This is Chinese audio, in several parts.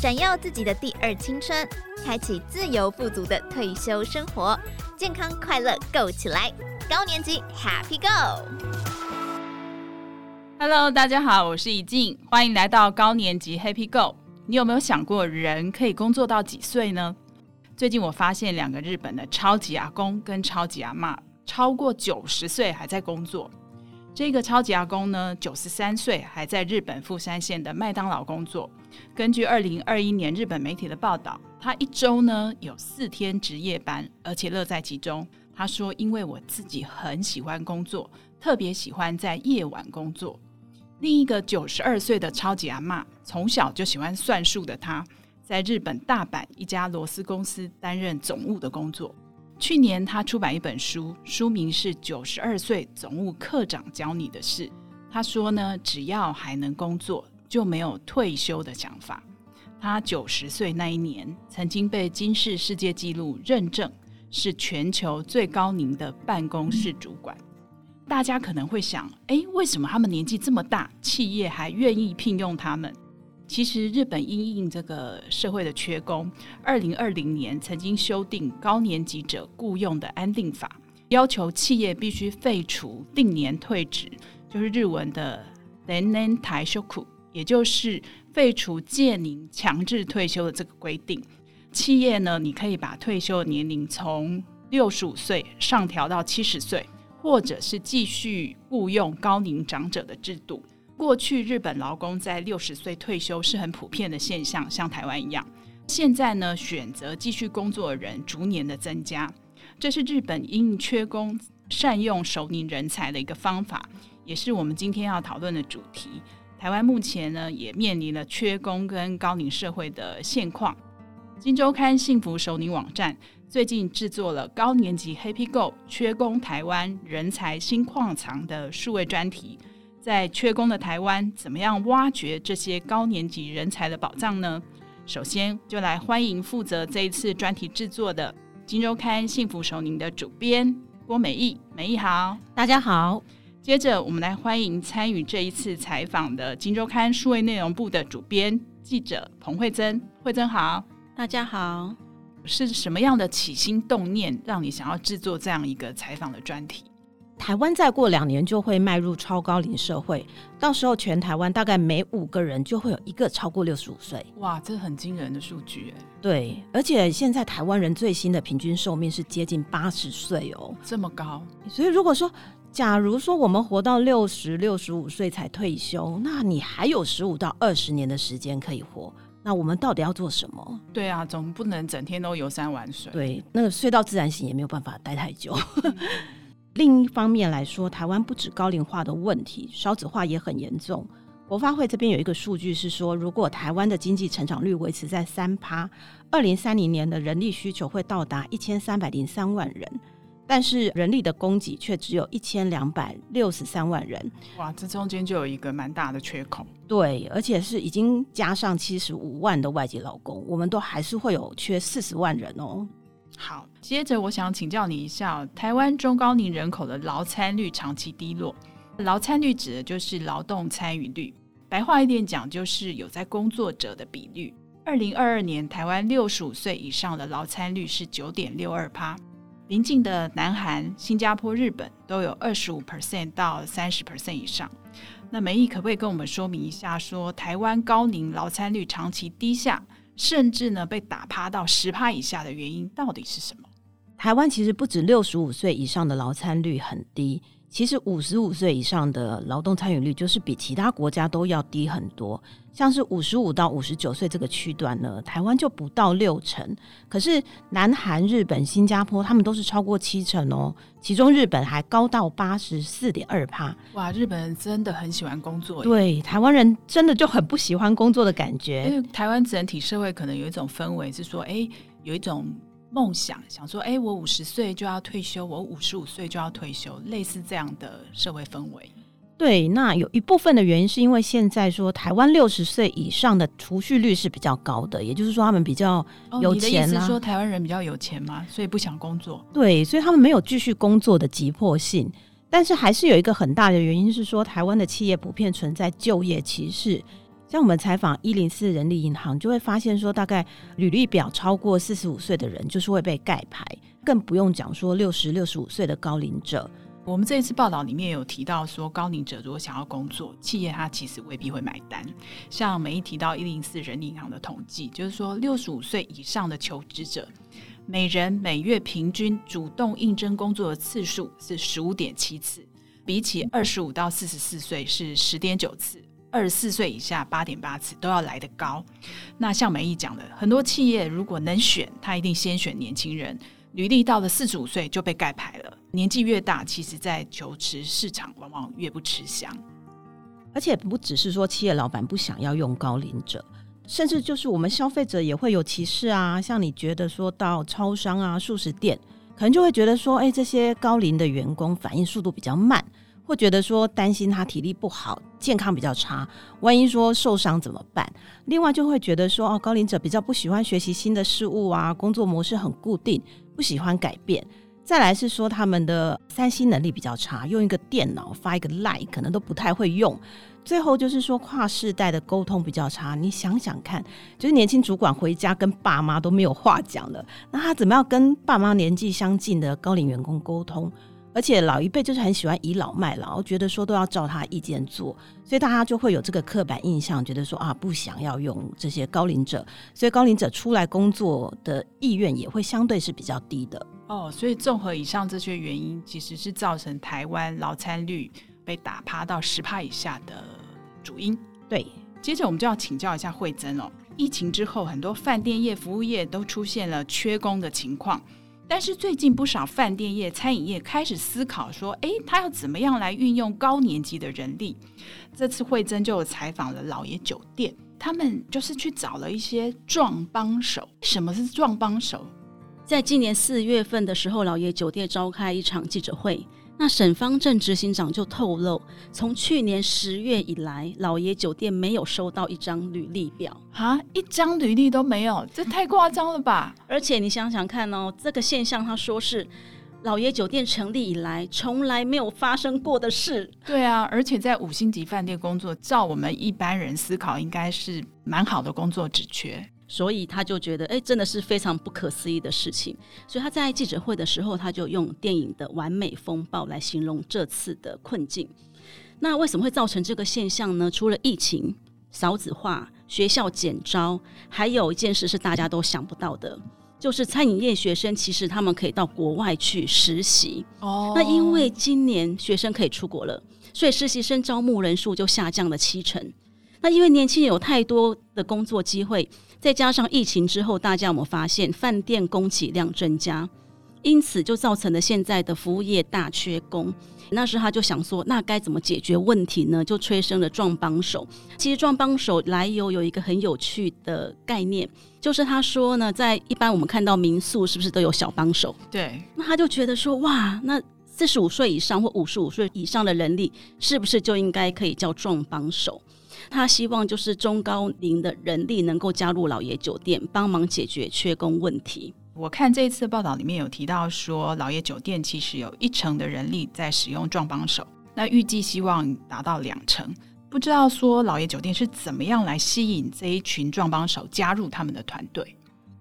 闪耀自己的第二青春，开启自由富足的退休生活，健康快乐 Go 起来！高年级 Happy Go！Hello，大家好，我是怡静，欢迎来到高年级 Happy Go。你有没有想过，人可以工作到几岁呢？最近我发现两个日本的超级阿公跟超级阿嬷，超过九十岁还在工作。这个超级阿公呢，九十三岁还在日本富山县的麦当劳工作。根据二零二一年日本媒体的报道，他一周呢有四天值夜班，而且乐在其中。他说：“因为我自己很喜欢工作，特别喜欢在夜晚工作。”另一个九十二岁的超级阿嬷，从小就喜欢算数的她，在日本大阪一家螺丝公司担任总务的工作。去年，他出版一本书，书名是《九十二岁总务课长教你的事》。他说呢，只要还能工作，就没有退休的想法。他九十岁那一年，曾经被金氏世界纪录认证是全球最高龄的办公室主管。大家可能会想，哎，为什么他们年纪这么大，企业还愿意聘用他们？其实，日本因应这个社会的缺工，二零二零年曾经修订高年级者雇用的安定法，要求企业必须废除定年退职，就是日文的定年退职，也就是废除届龄强制退休的这个规定。企业呢，你可以把退休年龄从六十五岁上调到七十岁，或者是继续雇用高龄长者的制度。过去日本劳工在六十岁退休是很普遍的现象，像台湾一样。现在呢，选择继续工作的人逐年的增加，这是日本因缺工善用熟龄人才的一个方法，也是我们今天要讨论的主题。台湾目前呢，也面临了缺工跟高龄社会的现况。金周刊幸福熟龄网站最近制作了高年级 Happy Go 缺工台湾人才新矿藏的数位专题。在缺工的台湾，怎么样挖掘这些高年级人才的宝藏呢？首先，就来欢迎负责这一次专题制作的《金周刊幸福熟龄》的主编郭美意。美意好，大家好。接着，我们来欢迎参与这一次采访的《金周刊数位内容部》的主编记者彭慧珍。慧珍好，大家好。是什么样的起心动念，让你想要制作这样一个采访的专题？台湾再过两年就会迈入超高龄社会，到时候全台湾大概每五个人就会有一个超过六十五岁。哇，这很惊人的数据哎！对，而且现在台湾人最新的平均寿命是接近八十岁哦，这么高。所以如果说，假如说我们活到六十六十五岁才退休，那你还有十五到二十年的时间可以活，那我们到底要做什么？对啊，总不能整天都游山玩水。对，那个睡到自然醒也没有办法待太久。另一方面来说，台湾不止高龄化的问题，少子化也很严重。国发会这边有一个数据是说，如果台湾的经济成长率维持在三趴，二零三零年的人力需求会到达一千三百零三万人，但是人力的供给却只有一千两百六十三万人。哇，这中间就有一个蛮大的缺口。对，而且是已经加上七十五万的外籍劳工，我们都还是会有缺四十万人哦。好，接着我想请教你一下，台湾中高龄人口的劳参率长期低落。劳参率指的就是劳动参与率，白话一点讲就是有在工作者的比率。二零二二年，台湾六十五岁以上的劳参率是九点六二趴，邻近的南韩、新加坡、日本都有二十五 percent 到三十 percent 以上。那美意可不可以跟我们说明一下说，说台湾高龄劳参率长期低下？甚至呢，被打趴到十趴以下的原因到底是什么？台湾其实不止六十五岁以上的劳参率很低，其实五十五岁以上的劳动参与率就是比其他国家都要低很多。像是五十五到五十九岁这个区段呢，台湾就不到六成，可是南韩、日本、新加坡他们都是超过七成哦。其中日本还高到八十四点二帕。哇，日本人真的很喜欢工作。对，台湾人真的就很不喜欢工作的感觉。因为台湾整体社会可能有一种氛围是说，哎，有一种梦想，想说，哎，我五十岁就要退休，我五十五岁就要退休，类似这样的社会氛围。对，那有一部分的原因是因为现在说台湾六十岁以上的储蓄率是比较高的，也就是说他们比较有钱。你的意思说台湾人比较有钱吗？所以不想工作？对，所以他们没有继续工作的急迫性。但是还是有一个很大的原因是说，台湾的企业普遍存在就业歧视，像我们采访一零四人力银行，就会发现说，大概履历表超过四十五岁的人，就是会被盖牌，更不用讲说六十六十五岁的高龄者。我们这一次报道里面有提到说，高龄者如果想要工作，企业他其实未必会买单。像每一提到一零四人力银行的统计，就是说六十五岁以上的求职者，每人每月平均主动应征工作的次数是十五点七次，比起二十五到四十四岁是十点九次，二十四岁以下八点八次都要来得高。那像美意讲的，很多企业如果能选，他一定先选年轻人。履历到了四十五岁就被盖牌了。年纪越大，其实在求职市场往往越不吃香。而且不只是说企业老板不想要用高龄者，甚至就是我们消费者也会有歧视啊。像你觉得说到超商啊、素食店，可能就会觉得说，哎，这些高龄的员工反应速度比较慢，会觉得说担心他体力不好、健康比较差，万一说受伤怎么办？另外就会觉得说，哦，高龄者比较不喜欢学习新的事物啊，工作模式很固定，不喜欢改变。再来是说他们的 3C 能力比较差，用一个电脑发一个 line 可能都不太会用。最后就是说跨世代的沟通比较差。你想想看，就是年轻主管回家跟爸妈都没有话讲了，那他怎么样跟爸妈年纪相近的高龄员工沟通？而且老一辈就是很喜欢倚老卖老，觉得说都要照他意见做，所以大家就会有这个刻板印象，觉得说啊不想要用这些高龄者，所以高龄者出来工作的意愿也会相对是比较低的。哦，所以综合以上这些原因，其实是造成台湾劳参率被打趴到十趴以下的主因。对，接着我们就要请教一下惠珍哦。疫情之后，很多饭店业、服务业都出现了缺工的情况，但是最近不少饭店业、餐饮业开始思考说，哎，他要怎么样来运用高年级的人力？这次慧珍就有采访了老爷酒店，他们就是去找了一些壮帮手。什么是壮帮手？在今年四月份的时候，老爷酒店召开一场记者会，那沈方正执行长就透露，从去年十月以来，老爷酒店没有收到一张履历表啊，一张履历都没有，这太夸张了吧？而且你想想看哦，这个现象他说是老爷酒店成立以来从来没有发生过的事。对啊，而且在五星级饭店工作，照我们一般人思考，应该是蛮好的工作职缺。所以他就觉得，哎，真的是非常不可思议的事情。所以他在记者会的时候，他就用电影的完美风暴来形容这次的困境。那为什么会造成这个现象呢？除了疫情、少子化、学校减招，还有一件事是大家都想不到的，就是餐饮业学生其实他们可以到国外去实习。哦，那因为今年学生可以出国了，所以实习生招募人数就下降了七成。那因为年轻人有太多的工作机会。再加上疫情之后，大家有没有发现饭店供给量增加，因此就造成了现在的服务业大缺工。那时他就想说，那该怎么解决问题呢？就催生了壮帮手。其实壮帮手来由有一个很有趣的概念，就是他说呢，在一般我们看到民宿是不是都有小帮手？对。那他就觉得说，哇，那四十五岁以上或五十五岁以上的人力，是不是就应该可以叫壮帮手？他希望就是中高龄的人力能够加入老爷酒店，帮忙解决缺工问题。我看这一次报道里面有提到说，老爷酒店其实有一成的人力在使用壮帮手，那预计希望达到两成。不知道说老爷酒店是怎么样来吸引这一群壮帮手加入他们的团队？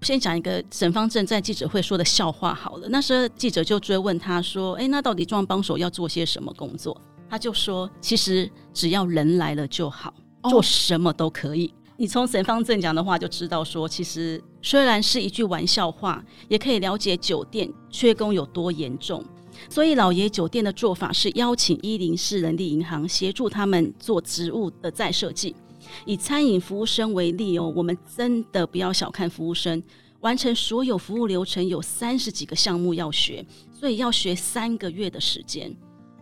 先讲一个沈方正在记者会说的笑话好了。那时候记者就追问他说：“哎，那到底壮帮手要做些什么工作？”他就说：“其实只要人来了就好。”做什么都可以。你从沈方正讲的话就知道，说其实虽然是一句玩笑话，也可以了解酒店缺工有多严重。所以老爷酒店的做法是邀请一零四人力银行协助他们做职务的再设计。以餐饮服务生为例哦，我们真的不要小看服务生，完成所有服务流程有三十几个项目要学，所以要学三个月的时间，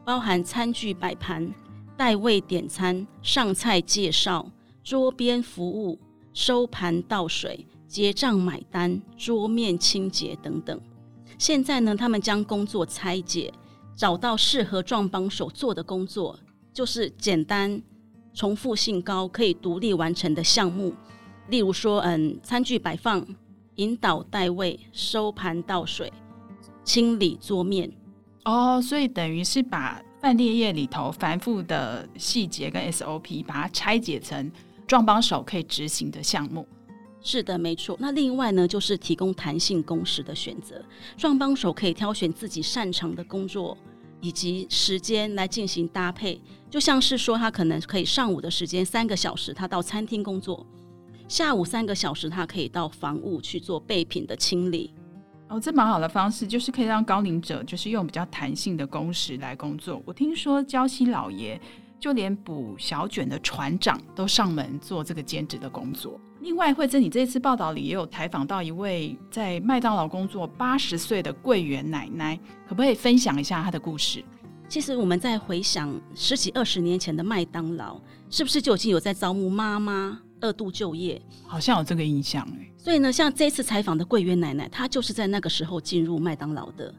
包含餐具摆盘。代位点餐、上菜介绍、桌边服务、收盘倒水、结账买单、桌面清洁等等。现在呢，他们将工作拆解，找到适合壮帮手做的工作，就是简单、重复性高、可以独立完成的项目。例如说，嗯，餐具摆放、引导代位、收盘倒水、清理桌面。哦，所以等于是把。饭店业里头繁复的细节跟 SOP，把它拆解成壮帮手可以执行的项目。是的，没错。那另外呢，就是提供弹性工时的选择，壮帮手可以挑选自己擅长的工作以及时间来进行搭配。就像是说，他可能可以上午的时间三个小时，他到餐厅工作；下午三个小时，他可以到房屋去做备品的清理。哦，这蛮好的方式，就是可以让高龄者就是用比较弹性的工时来工作。我听说礁溪老爷。就连捕小卷的船长都上门做这个兼职的工作。另外，惠珍，你这次报道里也有采访到一位在麦当劳工作八十岁的柜员奶奶，可不可以分享一下她的故事？其实我们在回想十几二十年前的麦当劳，是不是就已经有在招募妈妈二度就业？好像有这个印象哎。所以呢，像这次采访的桂圆奶奶，她就是在那个时候进入麦当劳的。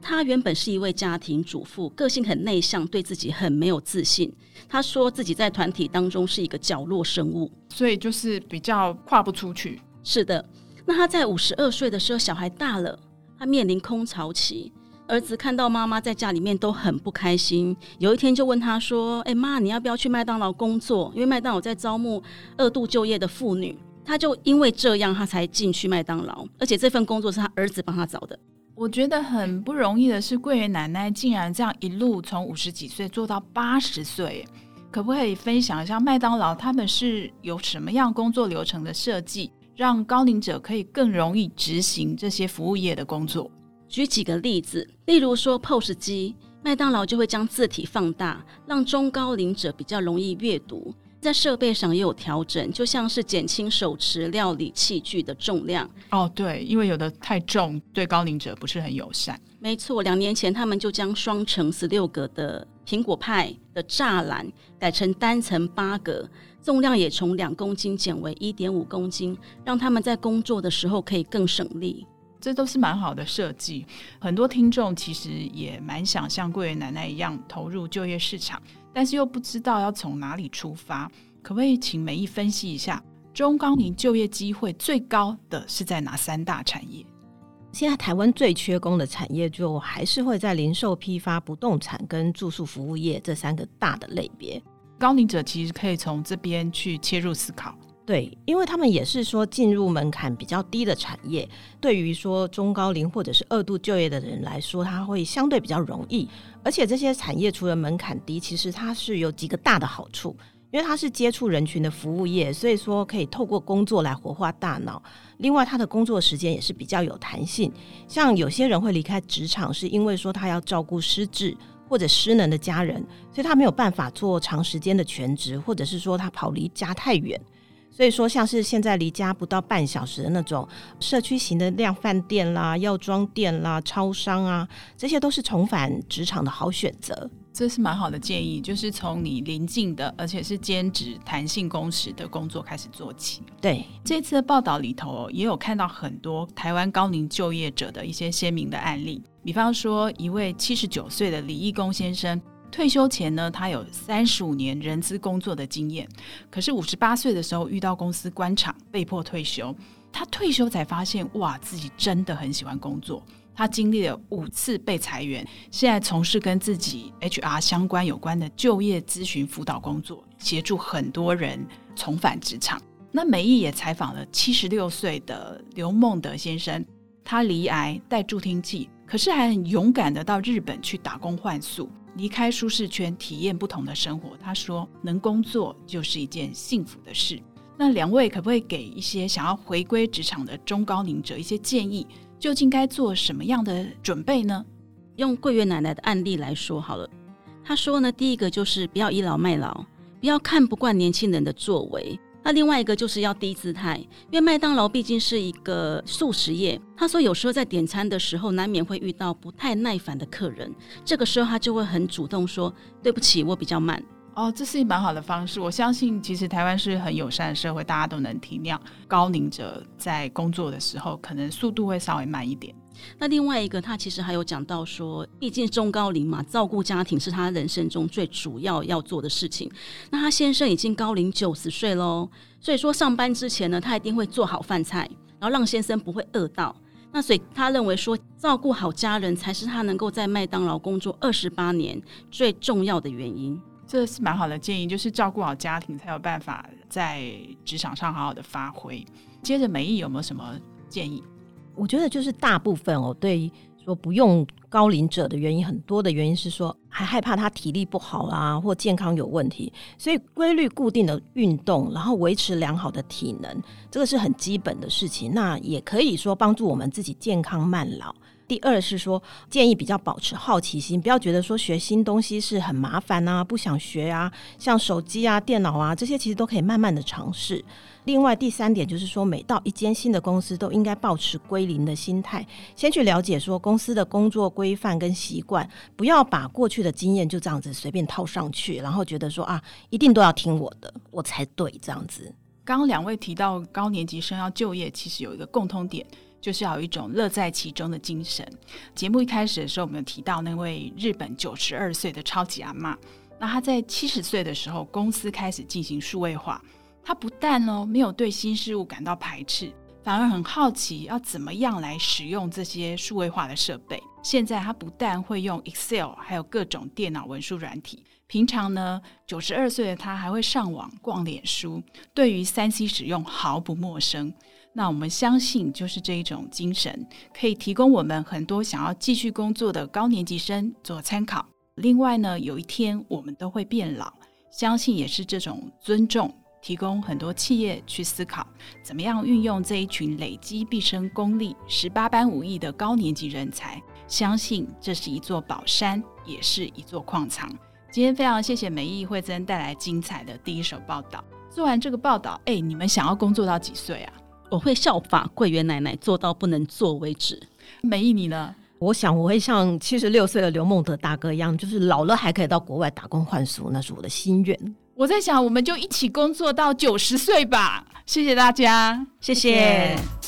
她原本是一位家庭主妇，个性很内向，对自己很没有自信。她说自己在团体当中是一个角落生物，所以就是比较跨不出去。是的，那她在五十二岁的时候，小孩大了，她面临空巢期。儿子看到妈妈在家里面都很不开心，有一天就问他说：“哎妈，你要不要去麦当劳工作？因为麦当劳在招募二度就业的妇女。”他就因为这样，他才进去麦当劳，而且这份工作是他儿子帮他找的。我觉得很不容易的是，柜员奶奶竟然这样一路从五十几岁做到八十岁，可不可以分享一下麦当劳他们是有什么样工作流程的设计，让高龄者可以更容易执行这些服务业的工作？举几个例子，例如说 POS 机，麦当劳就会将字体放大，让中高龄者比较容易阅读。在设备上也有调整，就像是减轻手持料理器具的重量。哦，对，因为有的太重，对高龄者不是很友善。没错，两年前他们就将双层十六格的苹果派的栅栏改成单层八格，重量也从两公斤减为一点五公斤，让他们在工作的时候可以更省力。这都是蛮好的设计。很多听众其实也蛮想像桂圆奶奶一样投入就业市场。但是又不知道要从哪里出发，可不可以请美意分析一下中高龄就业机会最高的是在哪三大产业？现在台湾最缺工的产业，就还是会在零售批发、不动产跟住宿服务业这三个大的类别。高龄者其实可以从这边去切入思考。对，因为他们也是说进入门槛比较低的产业，对于说中高龄或者是二度就业的人来说，他会相对比较容易。而且这些产业除了门槛低，其实它是有几个大的好处，因为它是接触人群的服务业，所以说可以透过工作来活化大脑。另外，他的工作时间也是比较有弹性。像有些人会离开职场，是因为说他要照顾失智或者失能的家人，所以他没有办法做长时间的全职，或者是说他跑离家太远。所以说，像是现在离家不到半小时的那种社区型的量贩店啦、药妆店啦、超商啊，这些都是重返职场的好选择。这是蛮好的建议，就是从你邻近的，而且是兼职、弹性工时的工作开始做起。对，这次的报道里头也有看到很多台湾高龄就业者的一些鲜明的案例，比方说一位七十九岁的李义工先生。退休前呢，他有三十五年人资工作的经验，可是五十八岁的时候遇到公司关厂，被迫退休。他退休才发现，哇，自己真的很喜欢工作。他经历了五次被裁员，现在从事跟自己 HR 相关有关的就业咨询辅导工作，协助很多人重返职场。那美意也采访了七十六岁的刘孟德先生，他罹癌戴助听器，可是还很勇敢的到日本去打工换宿。离开舒适圈，体验不同的生活。他说：“能工作就是一件幸福的事。”那两位可不可以给一些想要回归职场的中高龄者一些建议？究竟该做什么样的准备呢？用桂月奶奶的案例来说好了。他说呢，第一个就是不要倚老卖老，不要看不惯年轻人的作为。那另外一个就是要低姿态，因为麦当劳毕竟是一个素食业。他说有时候在点餐的时候，难免会遇到不太耐烦的客人，这个时候他就会很主动说：“对不起，我比较慢。”哦，这是一蛮好的方式。我相信其实台湾是很友善的社会，大家都能体谅高龄者在工作的时候，可能速度会稍微慢一点。那另外一个，他其实还有讲到说，毕竟中高龄嘛，照顾家庭是他人生中最主要要做的事情。那他先生已经高龄九十岁喽，所以说上班之前呢，他一定会做好饭菜，然后让先生不会饿到。那所以他认为说，照顾好家人才是他能够在麦当劳工作二十八年最重要的原因。这是蛮好的建议，就是照顾好家庭，才有办法在职场上好好的发挥。接着，美意有没有什么建议？我觉得就是大部分哦，对说不用高龄者的原因，很多的原因是说还害怕他体力不好啦，或健康有问题，所以规律固定的运动，然后维持良好的体能，这个是很基本的事情。那也可以说帮助我们自己健康慢老。第二是说，建议比较保持好奇心，不要觉得说学新东西是很麻烦啊，不想学啊。像手机啊、电脑啊这些，其实都可以慢慢的尝试。另外第三点就是说，每到一间新的公司，都应该保持归零的心态，先去了解说公司的工作规范跟习惯，不要把过去的经验就这样子随便套上去，然后觉得说啊，一定都要听我的，我才对这样子。刚刚两位提到高年级生要就业，其实有一个共通点。就是要有一种乐在其中的精神。节目一开始的时候，我们有提到那位日本九十二岁的超级阿妈，那她在七十岁的时候，公司开始进行数位化，她不但哦没有对新事物感到排斥，反而很好奇要怎么样来使用这些数位化的设备。现在她不但会用 Excel，还有各种电脑文书软体。平常呢，九十二岁的她还会上网逛脸书，对于三 C 使用毫不陌生。那我们相信，就是这一种精神，可以提供我们很多想要继续工作的高年级生做参考。另外呢，有一天我们都会变老，相信也是这种尊重，提供很多企业去思考，怎么样运用这一群累积毕生功力、十八般武艺的高年级人才。相信这是一座宝山，也是一座矿藏。今天非常谢谢美意惠珍带来精彩的第一手报道。做完这个报道，哎，你们想要工作到几岁啊？我会效法桂圆奶奶，做到不能做为止。美意你呢？我想我会像七十六岁的刘梦德大哥一样，就是老了还可以到国外打工换宿，那是我的心愿。我在想，我们就一起工作到九十岁吧。谢谢大家，谢谢。谢谢。